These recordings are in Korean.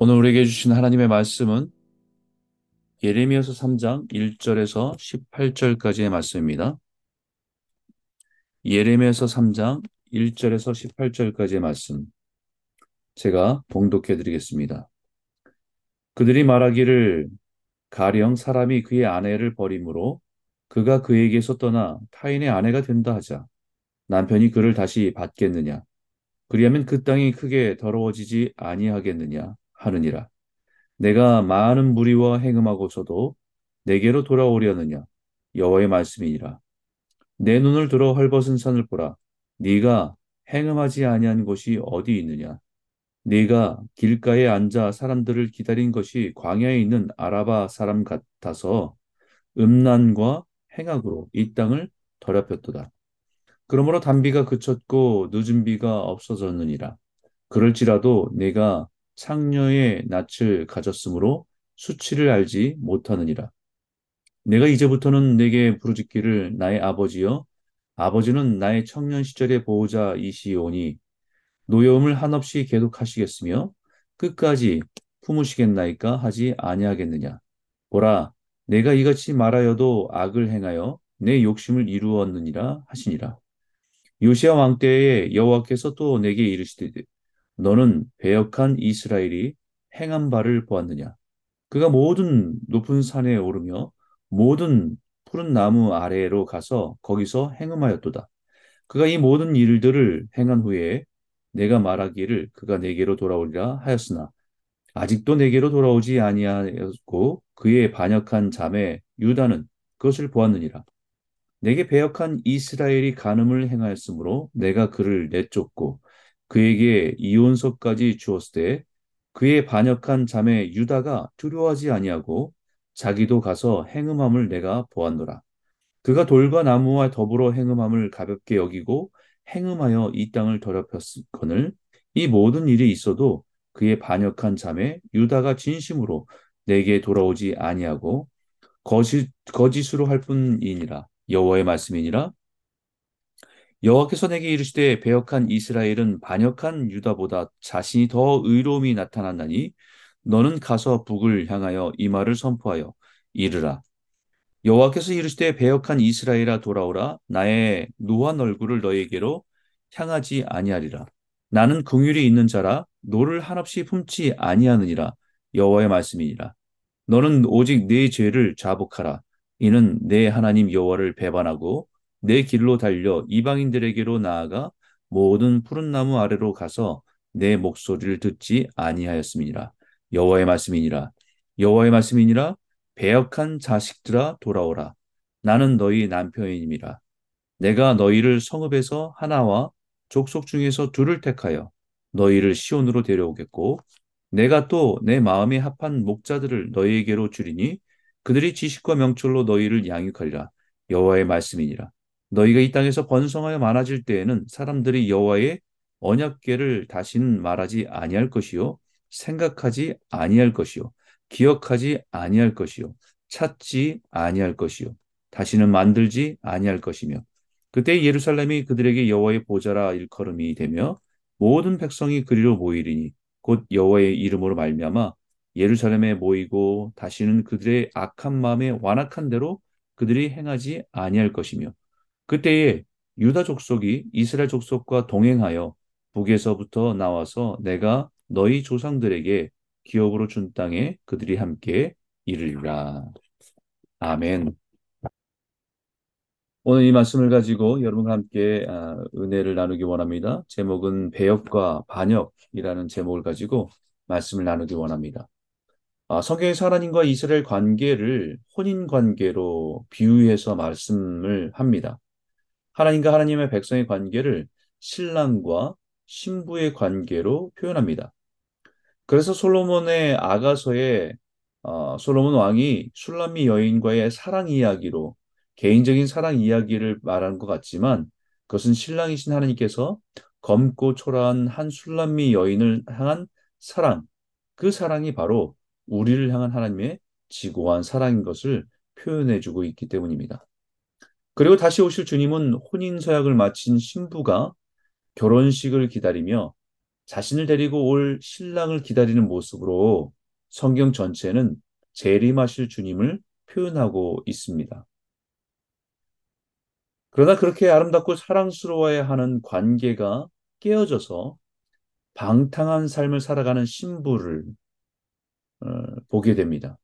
오늘 우리에게 주신 하나님의 말씀은 예레미야서 3장 1절에서 18절까지의 말씀입니다. 예레미야서 3장 1절에서 18절까지의 말씀 제가 봉독해 드리겠습니다. 그들이 말하기를 가령 사람이 그의 아내를 버림으로 그가 그에게서 떠나 타인의 아내가 된다 하자 남편이 그를 다시 받겠느냐 그리하면 그 땅이 크게 더러워지지 아니하겠느냐 하느니라. 내가 많은 무리와 행음하고서도 내게로 돌아오려느냐? 여호와의 말씀이니라. 내 눈을 들어 헐벗은 산을 보라. 네가 행음하지 아니한 곳이 어디 있느냐? 네가 길가에 앉아 사람들을 기다린 것이 광야에 있는 아라바 사람 같아서 음란과 행악으로 이 땅을 더럽혔도다. 그러므로 단비가 그쳤고 늦은 비가 없어졌느니라. 그럴지라도 내가 창녀의 낯을 가졌으므로 수치를 알지 못하느니라. 내가 이제부터는 내게 부르짖기를 나의 아버지여 아버지는 나의 청년 시절의 보호자이시오니 노여움을 한없이 계속하시겠으며 끝까지 품으시겠나이까 하지 아니하겠느냐. 보라, 내가 이같이 말하여도 악을 행하여 내 욕심을 이루었느니라 하시니라. 요시아 왕 때에 여호와께서 또 내게 이르시되 너는 배역한 이스라엘이 행한 바를 보았느냐. 그가 모든 높은 산에 오르며 모든 푸른 나무 아래로 가서 거기서 행음하였도다. 그가 이 모든 일들을 행한 후에 내가 말하기를 그가 내게로 돌아오리라 하였으나 아직도 내게로 돌아오지 아니하였고 그의 반역한 자매 유다는 그것을 보았느니라. 내게 배역한 이스라엘이 간음을 행하였으므로 내가 그를 내쫓고 그에게 이혼서까지 주었을 때 그의 반역한 자매 유다가 두려워하지 아니하고 자기도 가서 행음함을 내가 보았노라. 그가 돌과 나무와 더불어 행음함을 가볍게 여기고 행음하여 이 땅을 더럽혔거늘 이 모든 일이 있어도 그의 반역한 자매 유다가 진심으로 내게 돌아오지 아니하고 거짓, 거짓으로 할 뿐이니라 여호와의 말씀이니라 여호와께서 내게 이르시되 배역한 이스라엘은 반역한 유다보다 자신이 더 의로움이 나타났나니 너는 가서 북을 향하여 이 말을 선포하여 이르라. 여호와께서 이르시되 배역한 이스라엘아 돌아오라. 나의 노한 얼굴을 너에게로 향하지 아니하리라. 나는 긍휼이 있는 자라. 노를 한없이 품지 아니하느니라. 여호와의 말씀이니라. 너는 오직 네 죄를 자복하라. 이는 내 하나님 여호와를 배반하고 내 길로 달려 이방인들에게로 나아가 모든 푸른 나무 아래로 가서 내 목소리를 듣지 아니하였음이니라 여호와의 말씀이니라 여호와의 말씀이니라 배역한 자식들아 돌아오라. 나는 너희 남편임이라. 내가 너희를 성읍에서 하나와 족속 중에서 둘을 택하여 너희를 시온으로 데려오겠고 내가 또 내 마음에 합한 목자들을 너희에게로 주리니 그들이 지식과 명철로 너희를 양육하리라. 여호와의 말씀이니라. 너희가 이 땅에서 번성하여 많아질 때에는 사람들이 여호와의 언약궤를 다시는 말하지 아니할 것이요 생각하지 아니할 것이요 기억하지 아니할 것이요 찾지 아니할 것이요 다시는 만들지 아니할 것이며 그때 예루살렘이 그들에게 여호와의 보좌라 일컬음이 되며 모든 백성이 그리로 모이리니 곧 여호와의 이름으로 말미암아 예루살렘에 모이고 다시는 그들의 악한 마음에 완악한 대로 그들이 행하지 아니할 것이며 그때에 유다 족속이 이스라엘 족속과 동행하여 북에서부터 나와서 내가 너희 조상들에게 기업으로 준 땅에 그들이 함께 이르리라. 아멘. 오늘 이 말씀을 가지고 여러분과 함께 아, 은혜를 나누기 원합니다. 제목은 배역과 반역이라는 제목을 가지고 말씀을 나누기 원합니다. 아, 성경에서 하나님과 이스라엘 관계를 혼인 관계로 비유해서 말씀을 합니다. 하나님과 하나님의 백성의 관계를 신랑과 신부의 관계로 표현합니다. 그래서 솔로몬의 아가서에 어, 솔로몬 왕이 술람미 여인과의 사랑 이야기로 개인적인 사랑 이야기를 말하는 것 같지만 그것은 신랑이신 하나님께서 검고 초라한 한 술람미 여인을 향한 사랑, 그 사랑이 바로 우리를 향한 하나님의 지고한 사랑인 것을 표현해주고 있기 때문입니다. 그리고 다시 오실 주님은 혼인 서약을 마친 신부가 결혼식을 기다리며 자신을 데리고 올 신랑을 기다리는 모습으로 성경 전체는 재림하실 주님을 표현하고 있습니다. 그러나 그렇게 아름답고 사랑스러워야 하는 관계가 깨어져서 방탕한 삶을 살아가는 신부를 어, 보게 됩니다.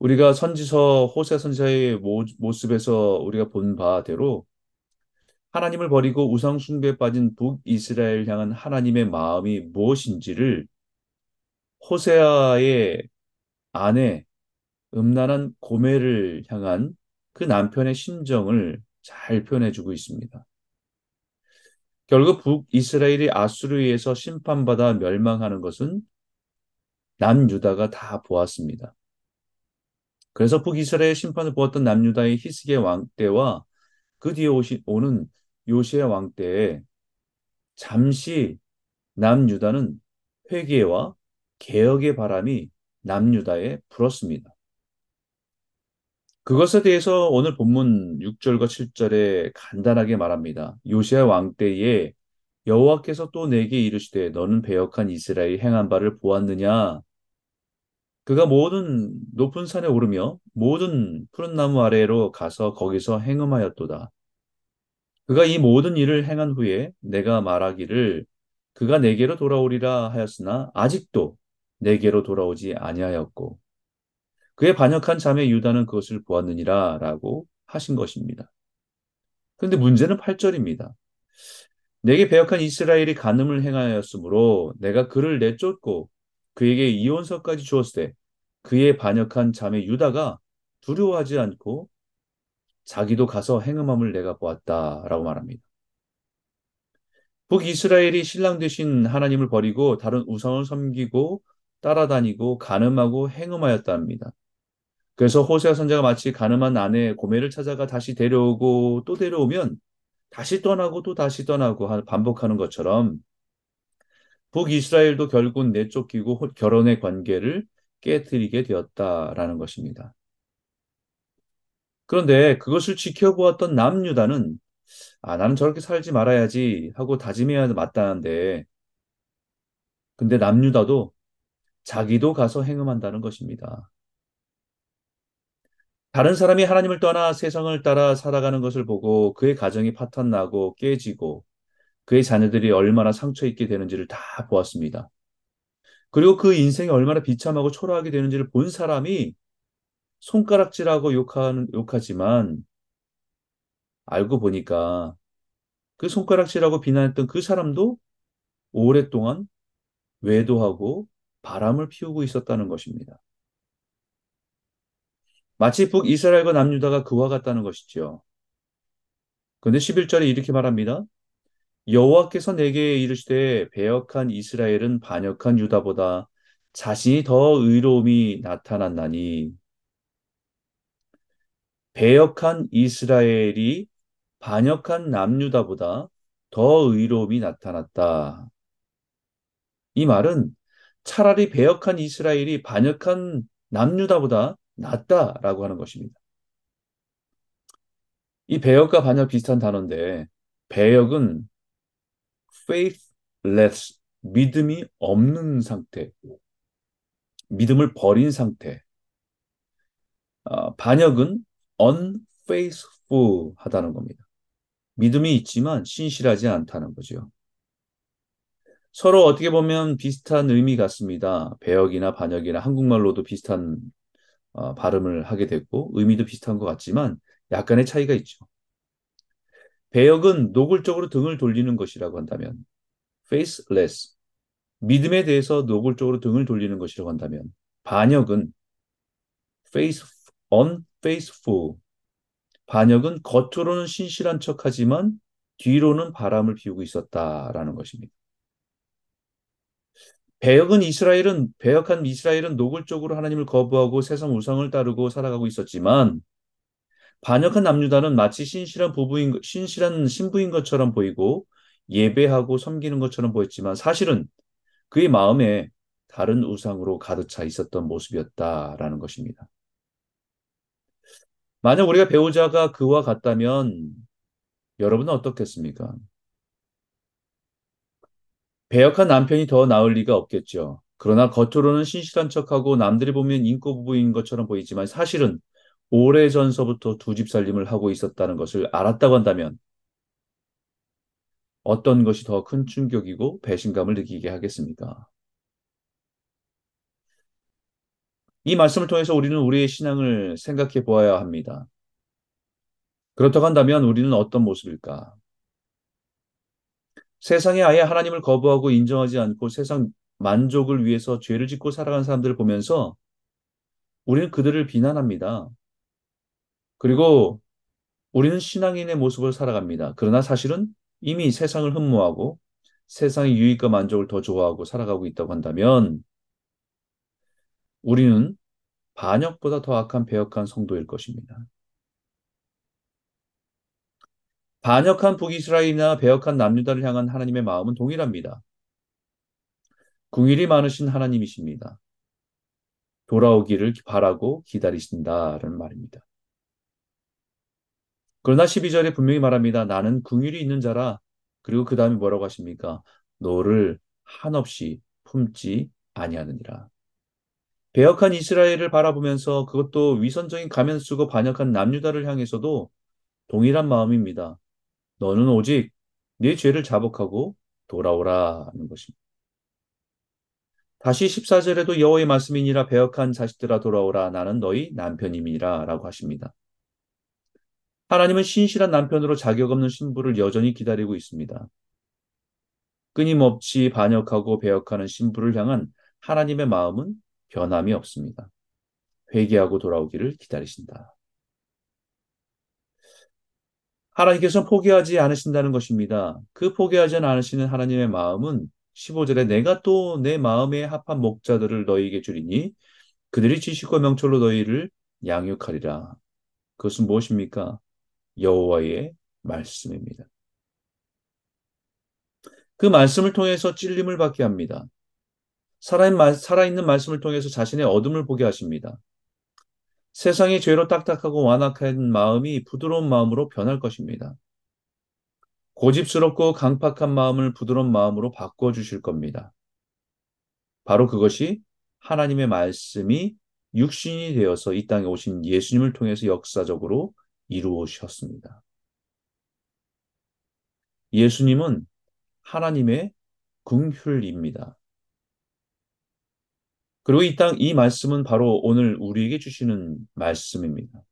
우리가 선지서 호세 선지자의 모습에서 우리가 본 바대로 하나님을 버리고 우상 숭배에 빠진 북이스라엘 향한 하나님의 마음이 무엇인지를 호세아의 아내 음란한 고매를 향한 그 남편의 심정을 잘 표현해주고 있습니다. 결국 북이스라엘이 아수르에 의해서 심판받아 멸망하는 것은 남유다가 다 보았습니다. 그래서 북이스라엘 심판을 보았던 남유다의 히스기의 왕 때와 그 뒤에 오시, 오는 요시의 왕 때에 잠시 남유다는 회개와 개혁의 바람이 남유다에 불었습니다. 그것에 대해서 오늘 본문 6절과 7절에 간단하게 말합니다. 요시아 왕 때에 여호와께서 또 내게 이르시되 너는 배역한 이스라엘 행한 바를 보았느냐 그가 모든 높은 산에 오르며 모든 푸른 나무 아래로 가서 거기서 행음하였도다. 그가 이 모든 일을 행한 후에 내가 말하기를 그가 내게로 돌아오리라 하였으나 아직도 내게로 돌아오지 아니하였고 그의 반역한 자매 유다는 그것을 보았느니라 라고 하신 것입니다. 그런데 문제는 8절입니다. 내게 배역한 이스라엘이 간음을 행하였으므로 내가 그를 내쫓고 그에게 이혼서까지 주었을 때 그의 반역한 자매 유다가 두려워하지 않고 자기도 가서 행음함을 내가 보았다라고 말합니다. 북이스라엘이 신랑 되신 하나님을 버리고 다른 우상을 섬기고 따라다니고 간음하고 행음하였답니다. 그래서 호세아 선자가 마치 가늠한 아내 고멜을 찾아가 다시 데려오고 또 데려오면 다시 떠나고 또 다시 떠나고 반복하는 것처럼 북이스라엘도 결국 내쫓기고 결혼의 관계를 깨뜨리게 되었다라는 것입니다. 그런데 그것을 지켜보았던 남유다는 아, 나는 저렇게 살지 말아야지 하고 다짐해야 마땅한데 근데 남유다도 자기도 가서 행음한다는 것입니다. 다른 사람이 하나님을 떠나 세상을 따라 살아가는 것을 보고 그의 가정이 파탄나고 깨지고 그의 자녀들이 얼마나 상처 있게 되는지를 다 보았습니다. 그리고 그 인생이 얼마나 비참하고 초라하게 되는지를 본 사람이 손가락질하고 욕하는, 욕하지만 알고 보니까 그 손가락질하고 비난했던 그 사람도 오랫동안 외도하고 바람을 피우고 있었다는 것입니다. 마치 북이스라엘과 남유다가 그와 같다는 것이죠. 그런데 11절에 이렇게 말합니다. 여호와께서 내게 이르시되 배역한 이스라엘은 반역한 유다보다 자신이 더 의로움이 나타났나니 배역한 이스라엘이 반역한 남유다보다 더 의로움이 나타났다. 이 말은 차라리 배역한 이스라엘이 반역한 남유다보다 낫다라고 하는 것입니다. 이 배역과 반역 비슷한 단어인데 배역은 faithless, 믿음이 없는 상태, 믿음을 버린 상태. 어, 반역은 unfaithful 하다는 겁니다. 믿음이 있지만 신실하지 않다는 거죠. 서로 어떻게 보면 비슷한 의미 같습니다. 배역이나 반역이나 한국말로도 비슷한 어, 발음을 하게 됐고 의미도 비슷한 것 같지만 약간의 차이가 있죠. 배역은 노골적으로 등을 돌리는 것이라고 한다면 faceless 믿음에 대해서 노골적으로 등을 돌리는 것이라고 한다면 반역은 faith unfaithful 반역은 겉으로는 신실한 척하지만 뒤로는 바람을 피우고 있었다라는 것입니다. 배역은 이스라엘은 배역한 이스라엘은 노골적으로 하나님을 거부하고 세상 우상을 따르고 살아가고 있었지만 반역한 남유다는 마치 신실한 부부인 신실한 신부인 것처럼 보이고 예배하고 섬기는 것처럼 보였지만 사실은 그의 마음에 다른 우상으로 가득 차 있었던 모습이었다라는 것입니다. 만약 우리가 배우자가 그와 같다면 여러분은 어떻겠습니까? 배역한 남편이 더 나을 리가 없겠죠. 그러나 겉으로는 신실한 척하고 남들이 보면 인고 부부인 것처럼 보이지만 사실은 오래전서부터 두 집 살림을 하고 있었다는 것을 알았다고 한다면 어떤 것이 더 큰 충격이고 배신감을 느끼게 하겠습니까? 이 말씀을 통해서 우리는 우리의 신앙을 생각해 보아야 합니다. 그렇다고 한다면 우리는 어떤 모습일까? 세상에 아예 하나님을 거부하고 인정하지 않고 세상 만족을 위해서 죄를 짓고 살아가는 사람들을 보면서 우리는 그들을 비난합니다. 그리고 우리는 신앙인의 모습을 살아갑니다. 그러나 사실은 이미 세상을 흠모하고 세상의 유익과 만족을 더 좋아하고 살아가고 있다고 한다면 우리는 반역보다 더 악한 배역한 성도일 것입니다. 반역한 북이스라엘이나 배역한 남유다를 향한 하나님의 마음은 동일합니다. 궁일이 많으신 하나님이십니다. 돌아오기를 바라고 기다리신다라는 말입니다. 그러나 12절에 분명히 말합니다. 나는 궁일이 있는 자라. 그리고 그 다음에 뭐라고 하십니까? 너를 한없이 품지 아니하느니라. 배역한 이스라엘을 바라보면서 그것도 위선적인 가면 쓰고 반역한 남유다를 향해서도 동일한 마음입니다. 너는 오직 네 죄를 자복하고 돌아오라 하는 것입니다. 다시 14절에도 여호와의 말씀이니라 배역한 자식들아 돌아오라 나는 너희 남편임이라 라고 하십니다. 하나님은 신실한 남편으로 자격 없는 신부를 여전히 기다리고 있습니다. 끊임없이 반역하고 배역하는 신부를 향한 하나님의 마음은 변함이 없습니다. 회개하고 돌아오기를 기다리신다. 하나님께서는 포기하지 않으신다는 것입니다. 그 포기하지 않으시는 하나님의 마음은 15절에 내가 또 내 마음에 합한 목자들을 너희에게 주리니 그들이 지식과 명철로 너희를 양육하리라. 그것은 무엇입니까? 여호와의 말씀입니다. 그 말씀을 통해서 찔림을 받게 합니다. 살아있는 말씀을 통해서 자신의 어둠을 보게 하십니다. 세상의 죄로 딱딱하고 완악한 마음이 부드러운 마음으로 변할 것입니다. 고집스럽고 강팍한 마음을 부드러운 마음으로 바꿔주실 겁니다. 바로 그것이 하나님의 말씀이 육신이 되어서 이 땅에 오신 예수님을 통해서 역사적으로 이루어졌습니다. 예수님은 하나님의 궁휼입니다. 그리고 이 땅, 이 말씀은 바로 오늘 우리에게 주시는 말씀입니다.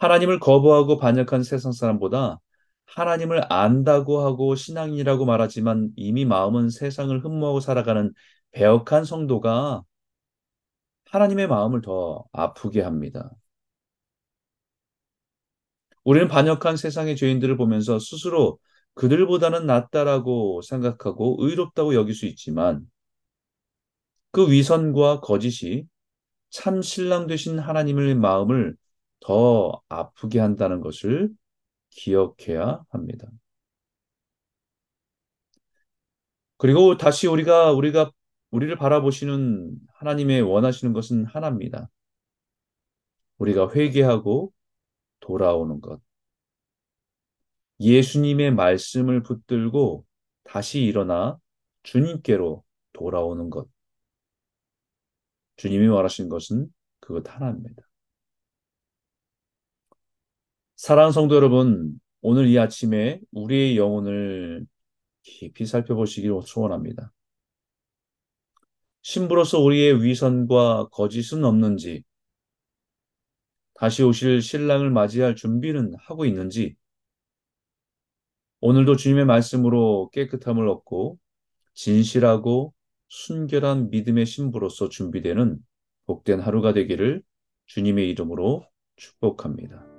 하나님을 거부하고 반역한 세상 사람보다 하나님을 안다고 하고 신앙이라고 말하지만 이미 마음은 세상을 흠모하고 살아가는 배역한 성도가 하나님의 마음을 더 아프게 합니다. 우리는 반역한 세상의 죄인들을 보면서 스스로 그들보다는 낫다라고 생각하고 의롭다고 여길 수 있지만 그 위선과 거짓이 참 신랑 되신 하나님의 마음을 더 아프게 한다는 것을 기억해야 합니다. 그리고 다시 우리가 우리가 우리를 바라보시는 하나님의 원하시는 것은 하나입니다. 우리가 회개하고 돌아오는 것. 예수님의 말씀을 붙들고 다시 일어나 주님께로 돌아오는 것. 주님이 말하신 것은 그것 하나입니다. 사랑하는 성도 여러분, 오늘 이 아침에 우리의 영혼을 깊이 살펴보시기를 소원합니다. 신부로서 우리의 위선과 거짓은 없는지, 다시 오실 신랑을 맞이할 준비는 하고 있는지, 오늘도 주님의 말씀으로 깨끗함을 얻고 진실하고 순결한 믿음의 신부로서 준비되는 복된 하루가 되기를 주님의 이름으로 축복합니다.